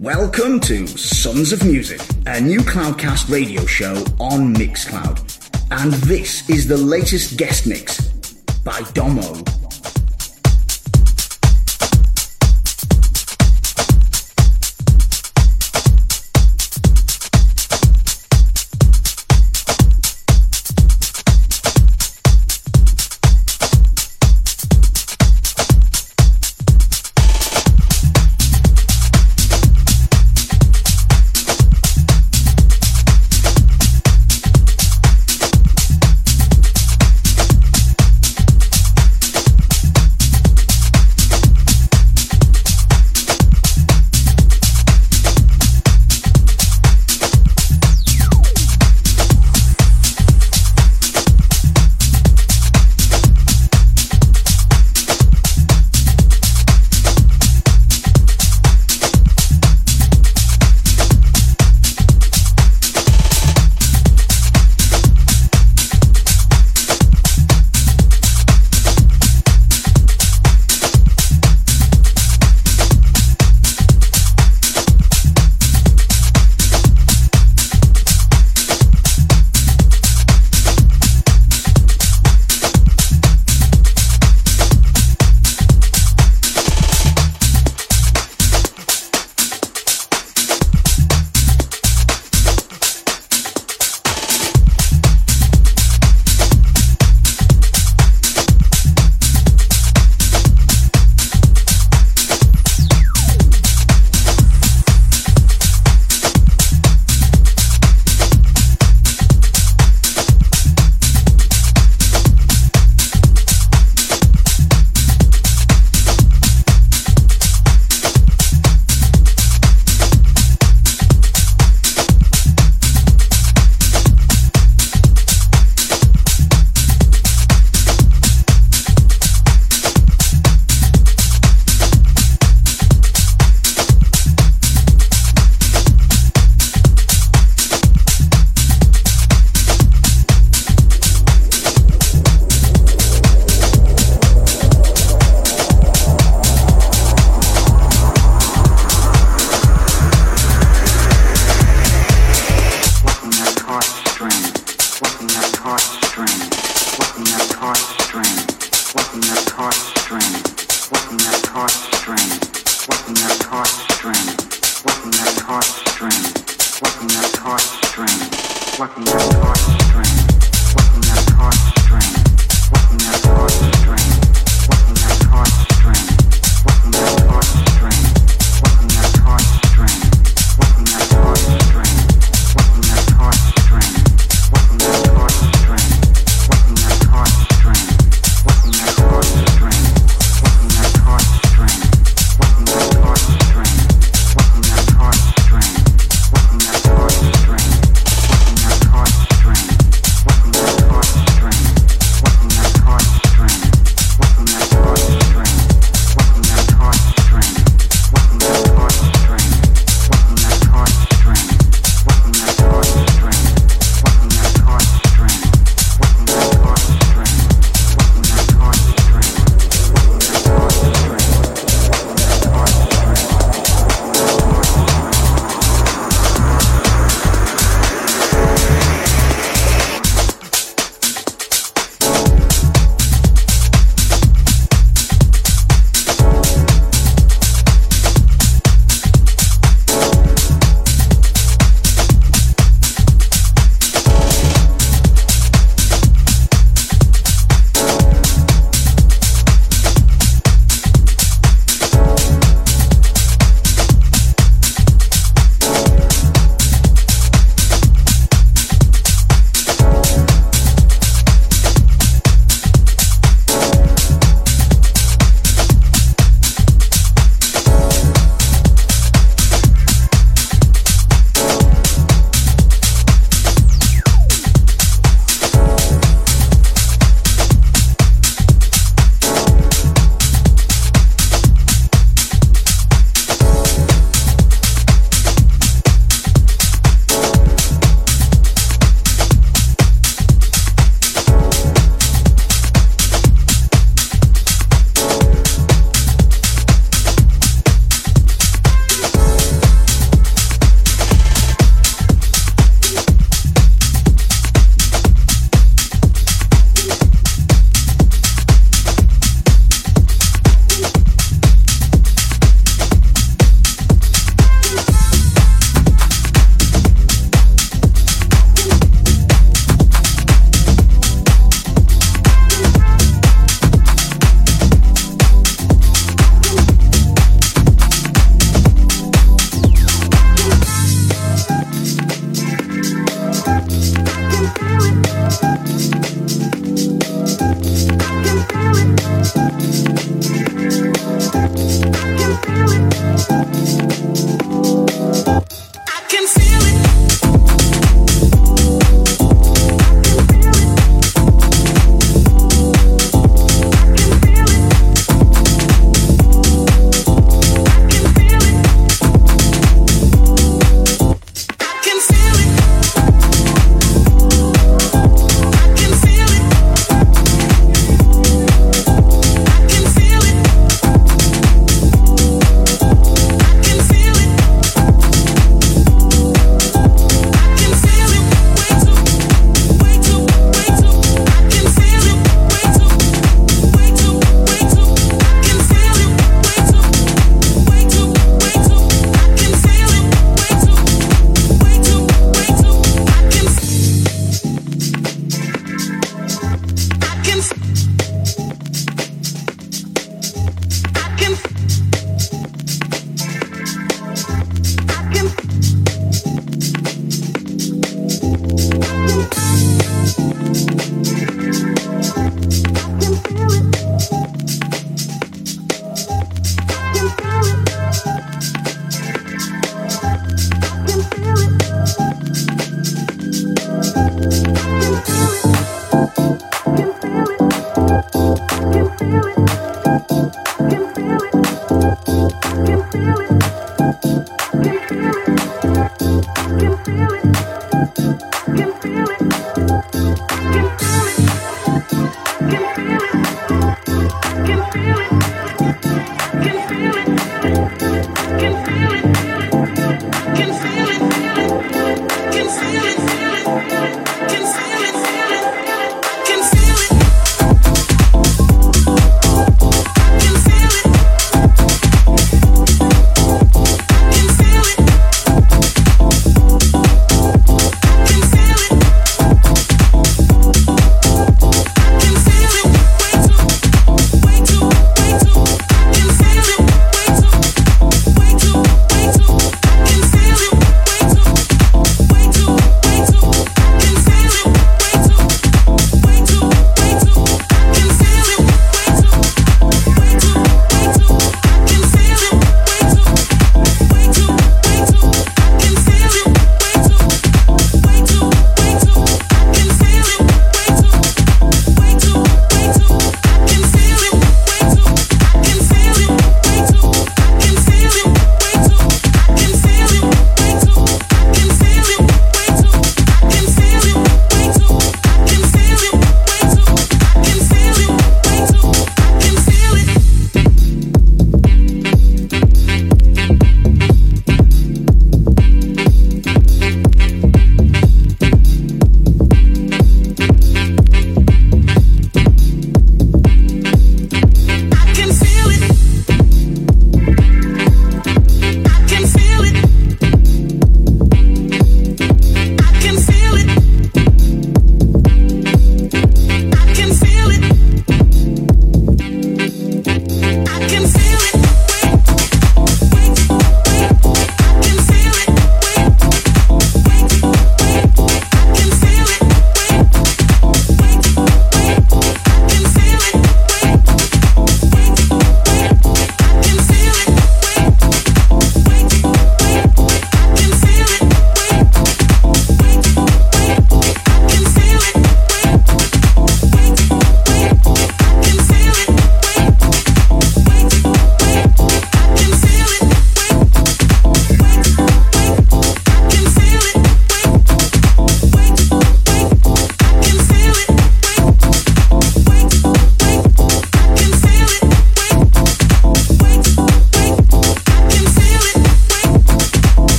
Welcome to Sons of Music, a new Cloudcast radio show on Mixcloud. And this is the latest guest mix by Domo.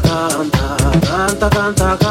tanta, tanta, tanta, tanta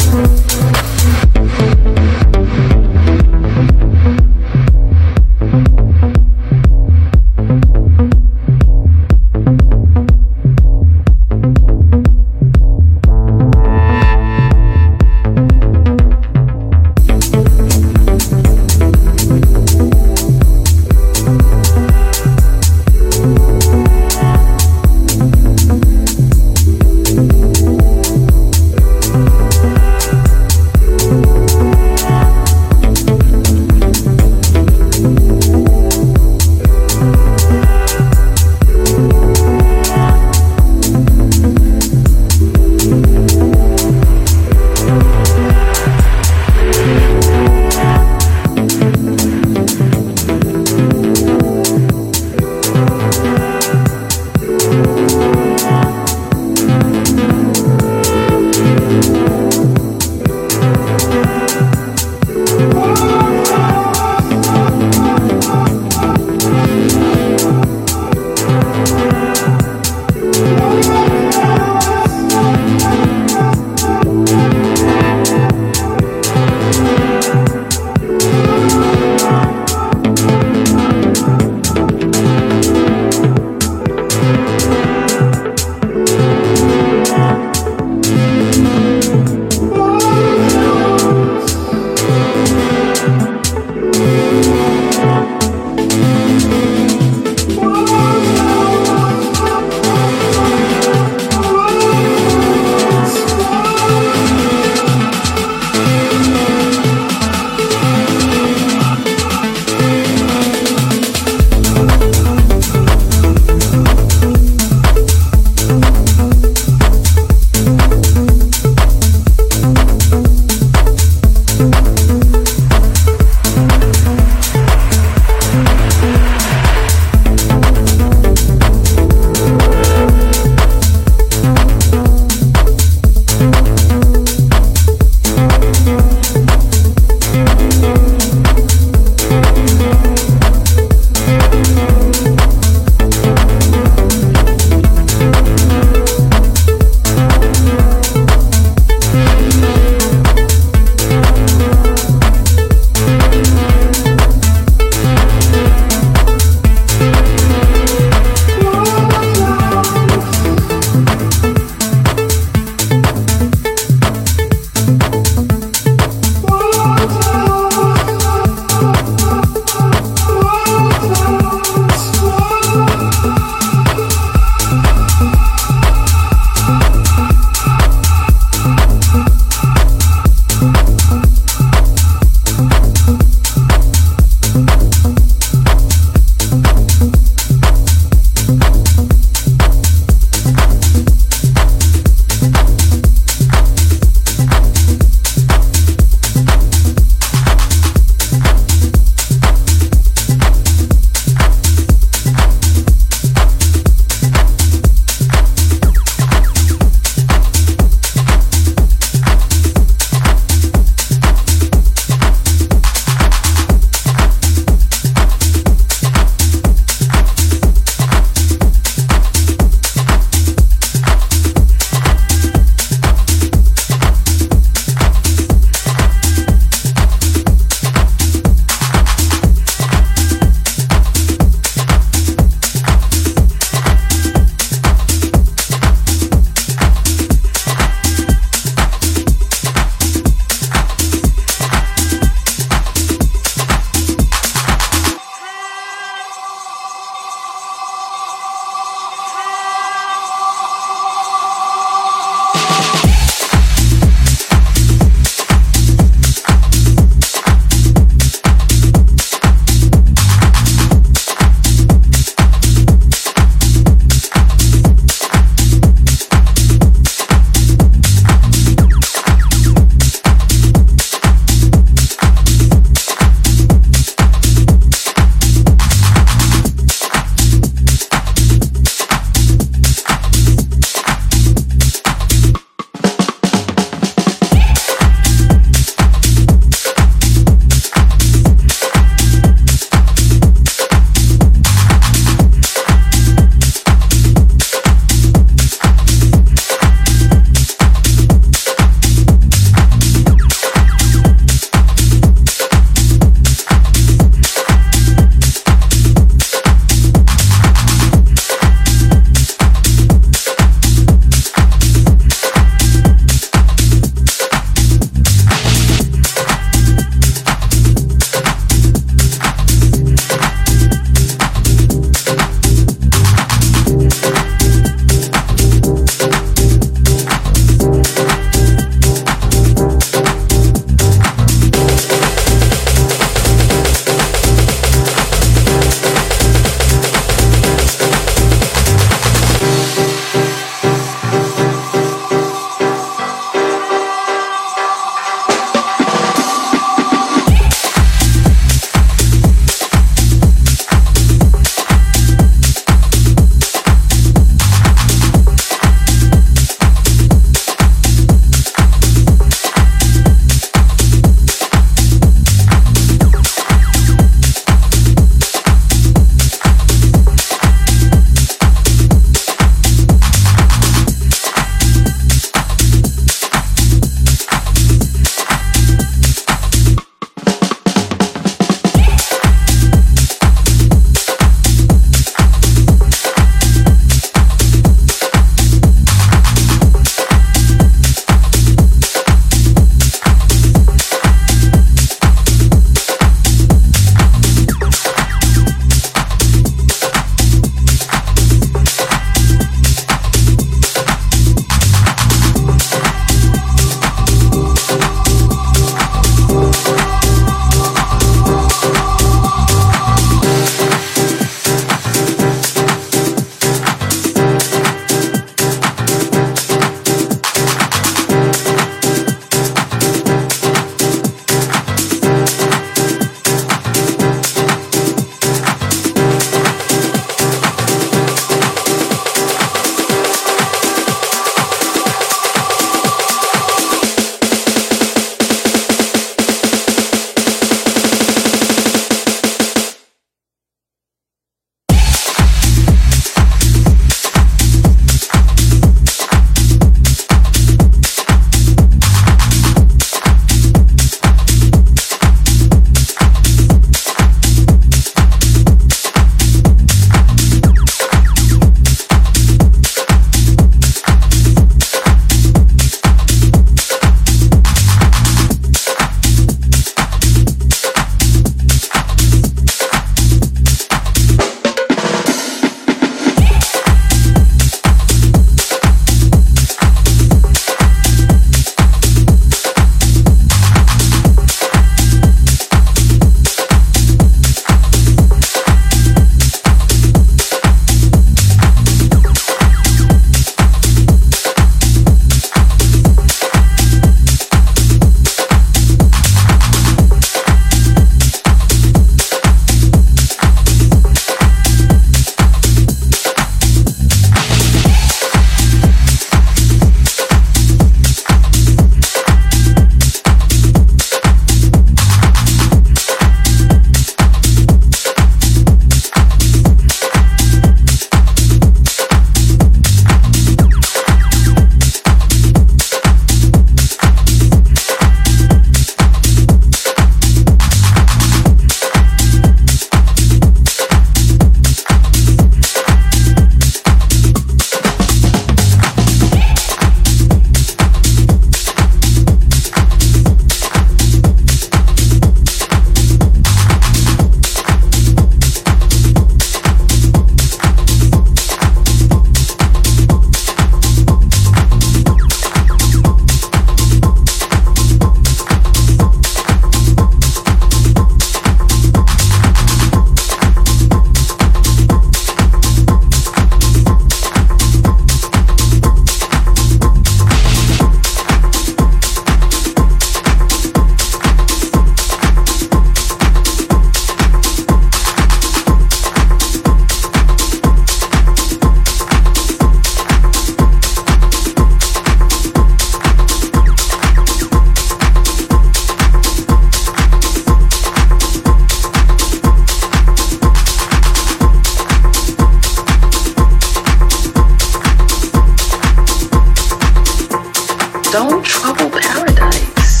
Don't trouble paradise.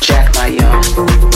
Jack my young.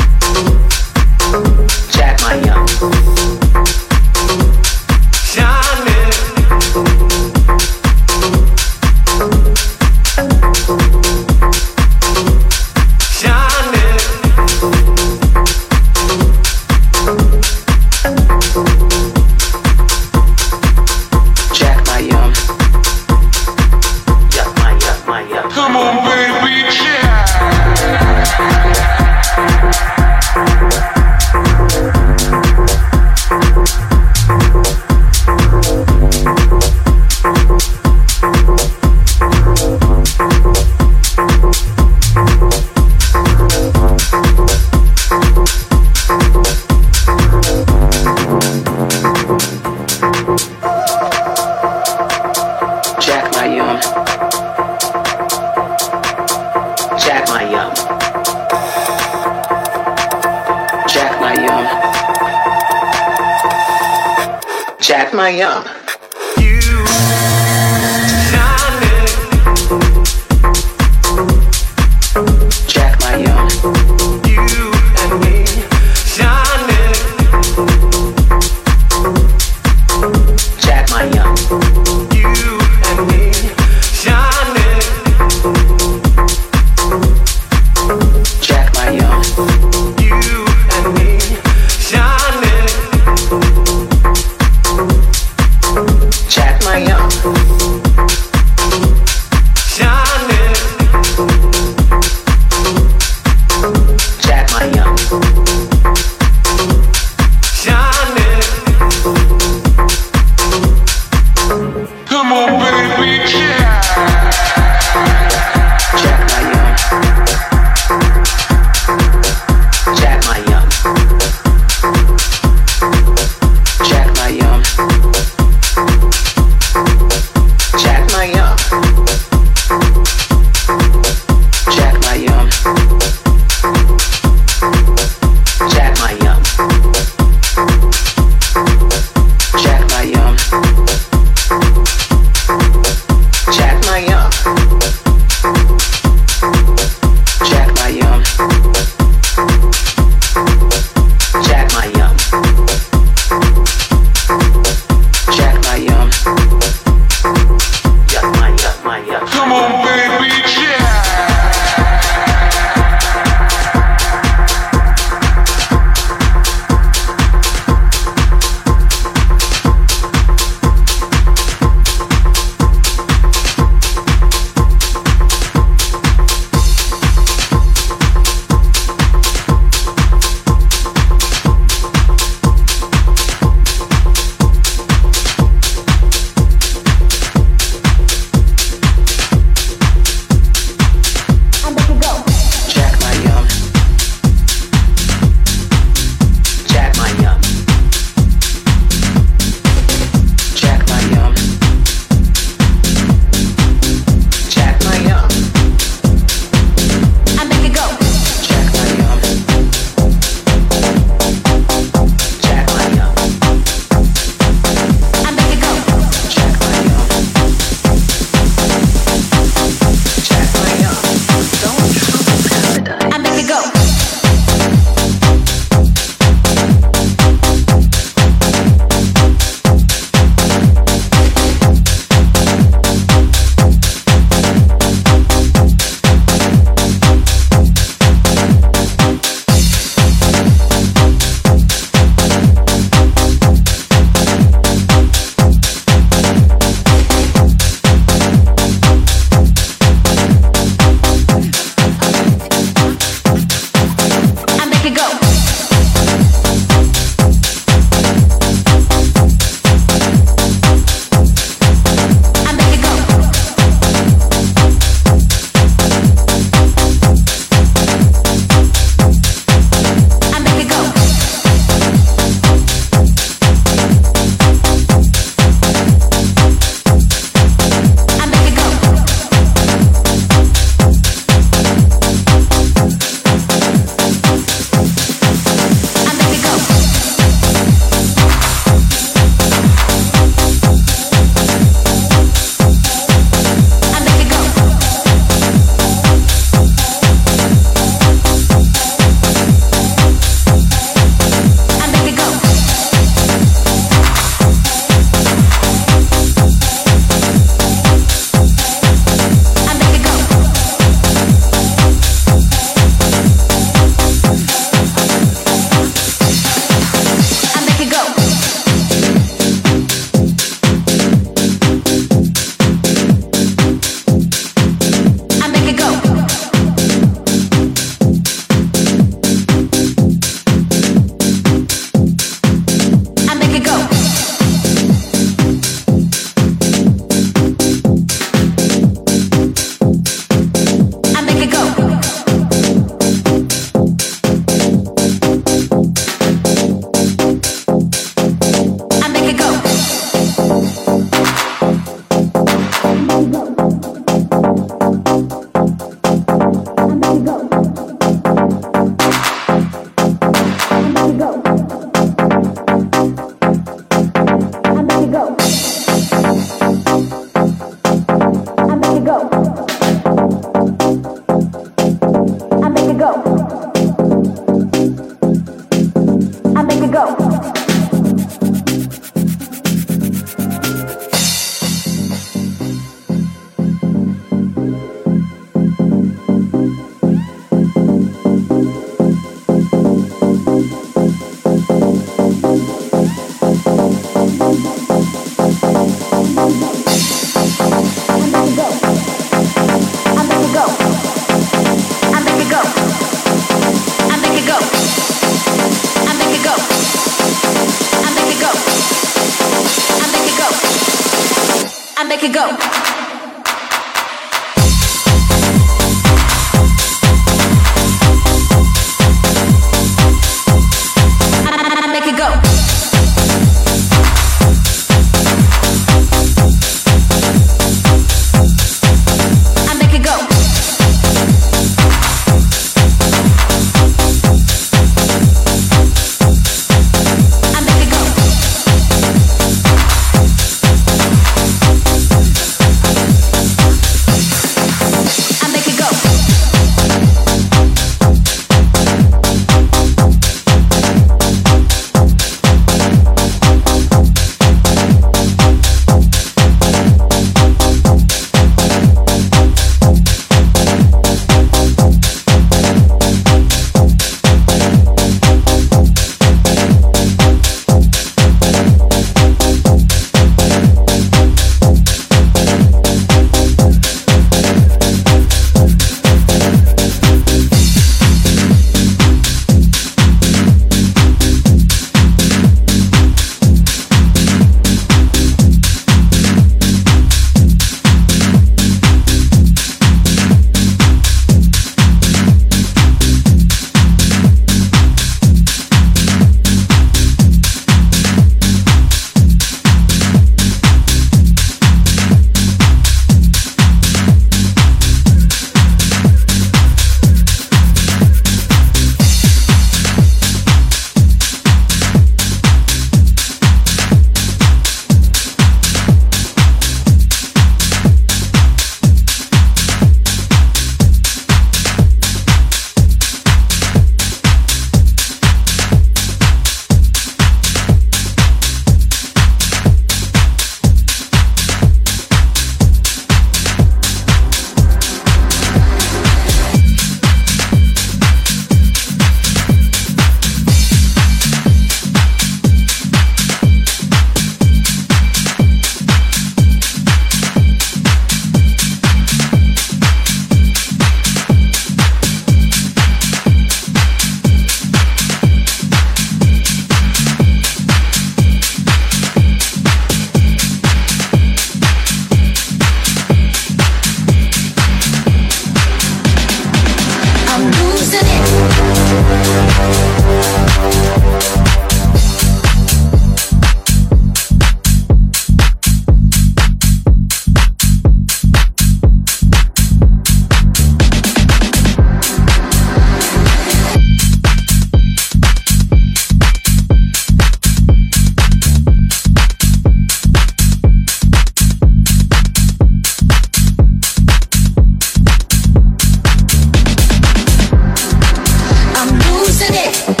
It.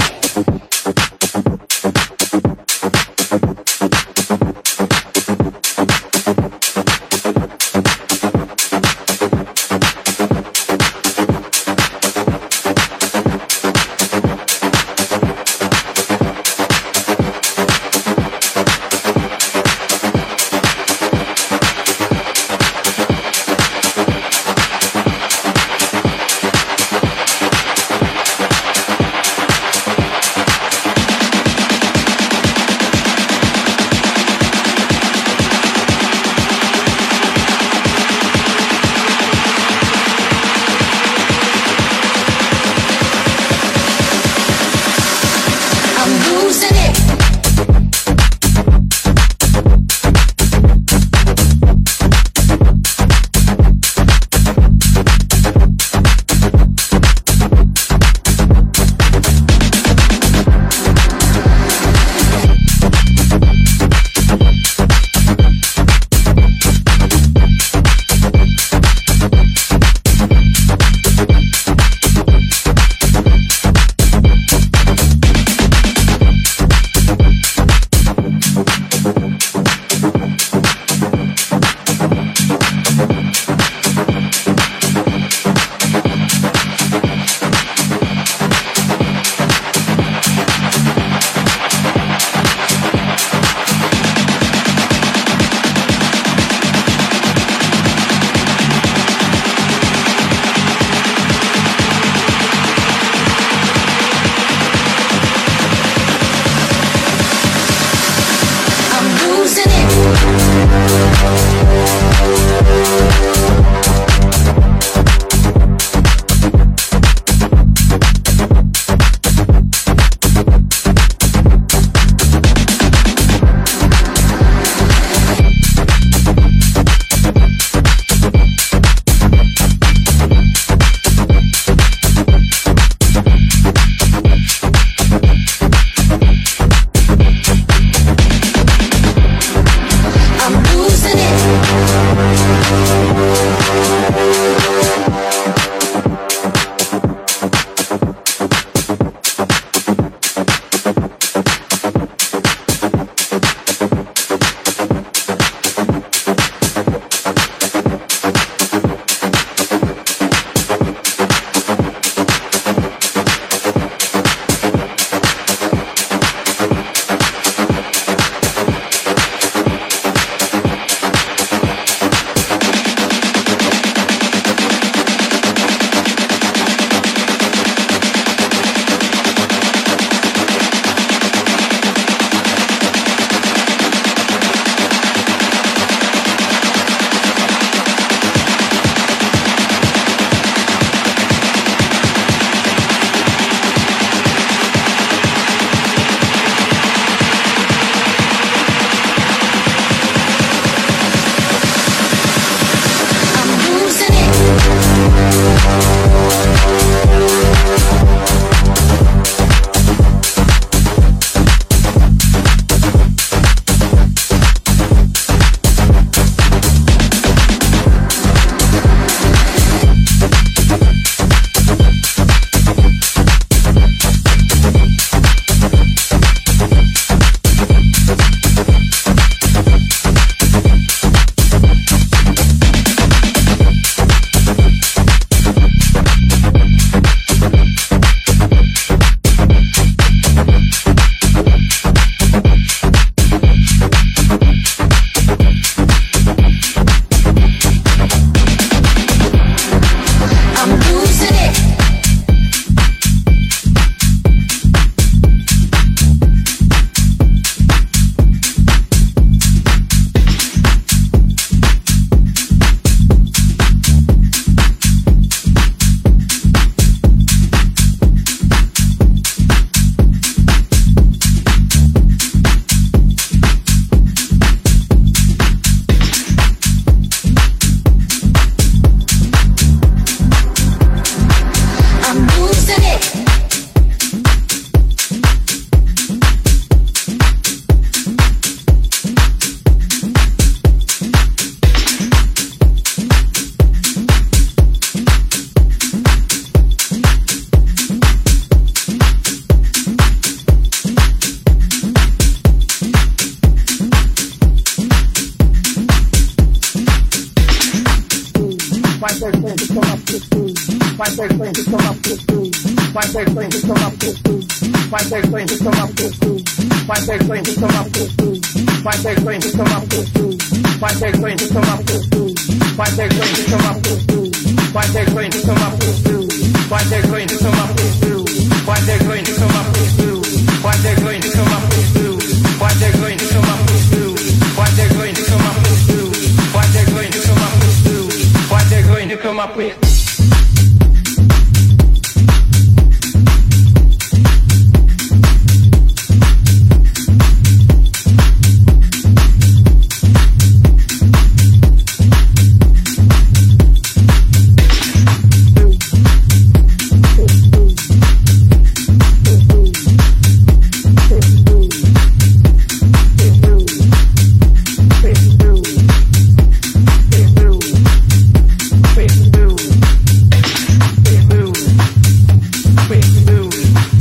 You.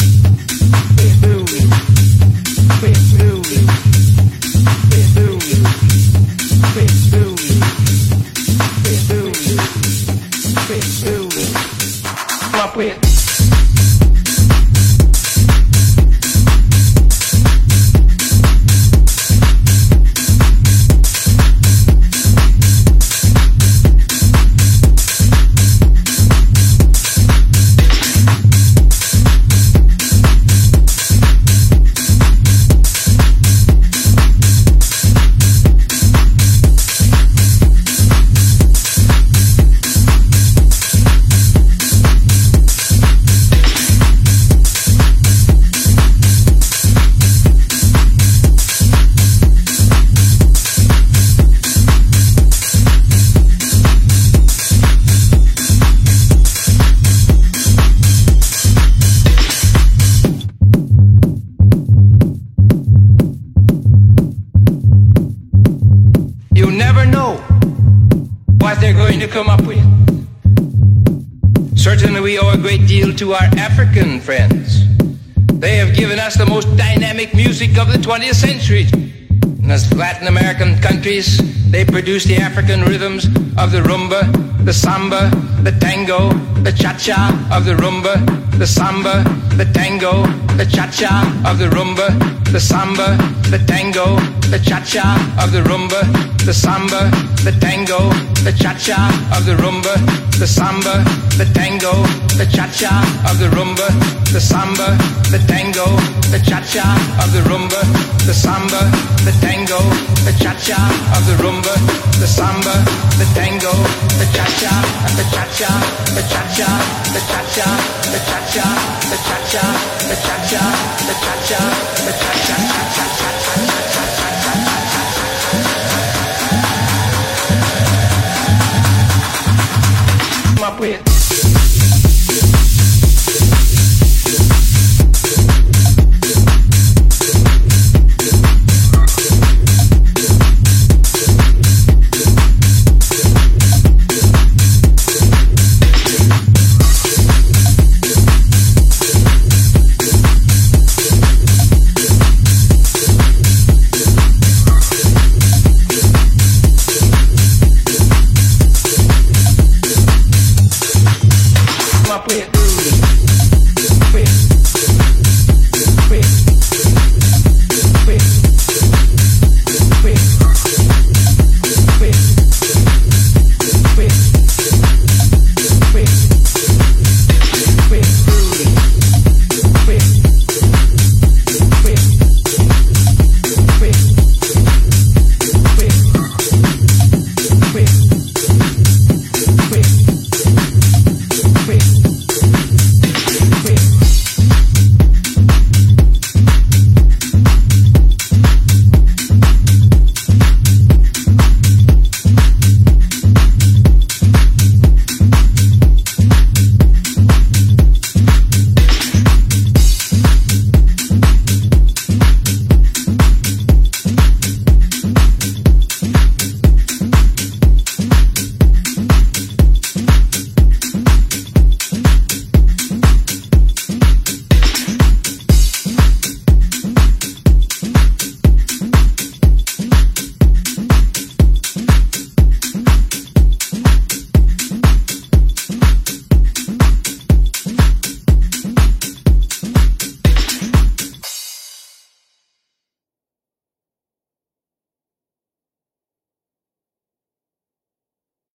They the African rhythms of the rumba, the samba, the tango, the cha-cha of the rumba, the samba, the tango, the cha-cha of the rumba, the samba, the tango, the cha-cha of the rumba, the samba, the tango, the cha-cha of the rumba, the samba, the tango, the cha-cha of the rumba, the samba, the tango, the cha-cha of the rumba, the samba, the tango, the cha-cha of the rumba, the samba, the tango, the cha-cha, the cha-cha, the cha-cha, the cha-cha, the cha-cha, the cha-cha, the cha-cha, the cha-cha, the cha-cha, cha-cha. Up with.